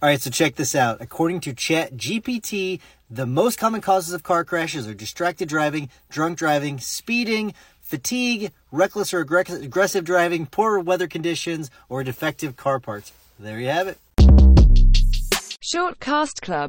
All right, so check this out. According to Chat GPT, the most common causes of car crashes are distracted driving, drunk driving, speeding, fatigue, reckless or aggressive driving, poor weather conditions, or defective car parts. There you have it. Short Cast Club